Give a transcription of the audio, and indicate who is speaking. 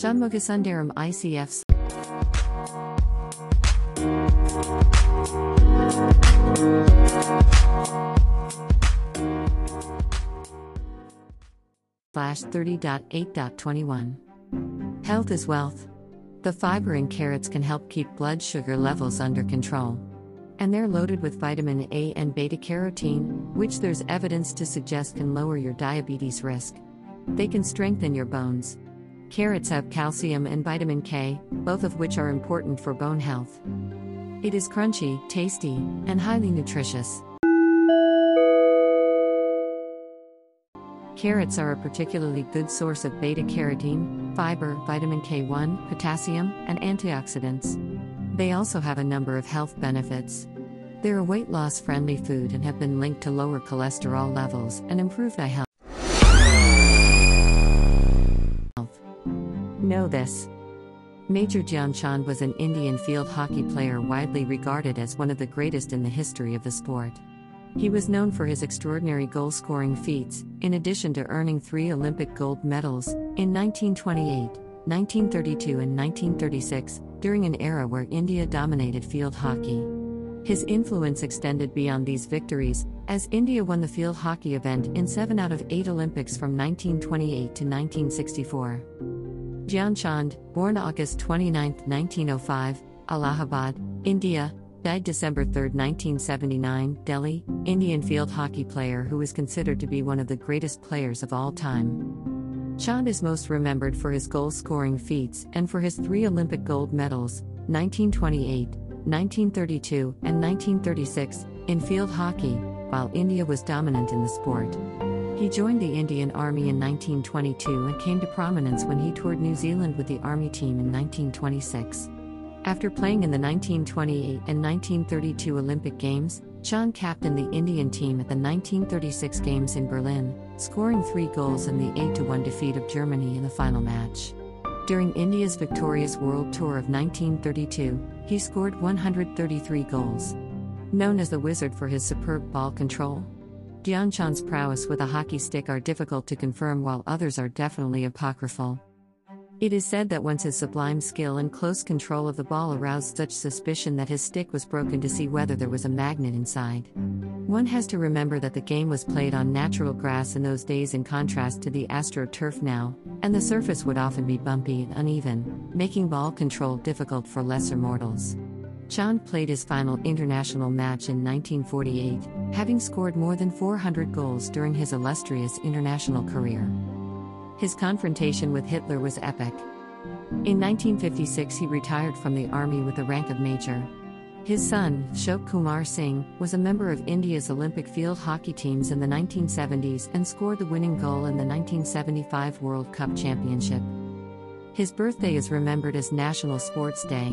Speaker 1: Shanmugasundaram ICFs. slash 30.8.21. Health is wealth. The fiber in carrots can help keep blood sugar levels under control. And they're loaded with vitamin A and beta carotene, which there's evidence to suggest can lower your diabetes risk. They can strengthen your bones. Carrots have calcium and vitamin K, both of which are important for bone health. It is crunchy, tasty, and highly nutritious. Carrots are a particularly good source of beta carotene, fiber, vitamin K1, potassium, and antioxidants. They also have a number of health benefits. They're a weight loss friendly food and have been linked to lower cholesterol levels and improved eye health. Know this. Major Dhyan Chand was an Indian field hockey player widely regarded as one of the greatest in the history of the sport. He was known for his extraordinary goal scoring feats, in addition to earning three Olympic gold medals in 1928, 1932, and 1936, during an era where India dominated field hockey. His influence extended beyond these victories, as India won the field hockey event in seven out of eight Olympics from 1928 to 1964. Dhyan Chand, born August 29, 1905, Allahabad, India, died December 3, 1979, Delhi, Indian field hockey player who is considered to be one of the greatest players of all time. Chand is most remembered for his goal scoring feats and for his three Olympic gold medals 1928, 1932, and 1936 in field hockey, while India was dominant in the sport. He joined the Indian Army in 1922 and came to prominence when he toured New Zealand with the Army team in 1926. After playing in the 1928 and 1932 Olympic Games, Chand captained the Indian team at the 1936 Games in Berlin, scoring three goals in the 8 1 defeat of Germany in the final match. During India's victorious World Tour of 1932, he scored 133 goals. Known as the Wizard for his superb ball control, Dhyan prowess with a hockey stick are difficult to confirm, while others are definitely apocryphal. It is said that once his sublime skill and close control of the ball aroused such suspicion that his stick was broken to see whether there was a magnet inside. One has to remember that the game was played on natural grass in those days in contrast to the AstroTurf now, and the surface would often be bumpy and uneven, making ball control difficult for lesser mortals. Chand played his final international match in 1948, having scored more than 400 goals during his illustrious international career. His confrontation with Hitler was epic. In 1956, he retired from the army with the rank of major. His son, Ashok Kumar Singh, was a member of India's Olympic field hockey teams in the 1970s and scored the winning goal in the 1975 World Cup Championship. His birthday is remembered as National Sports Day.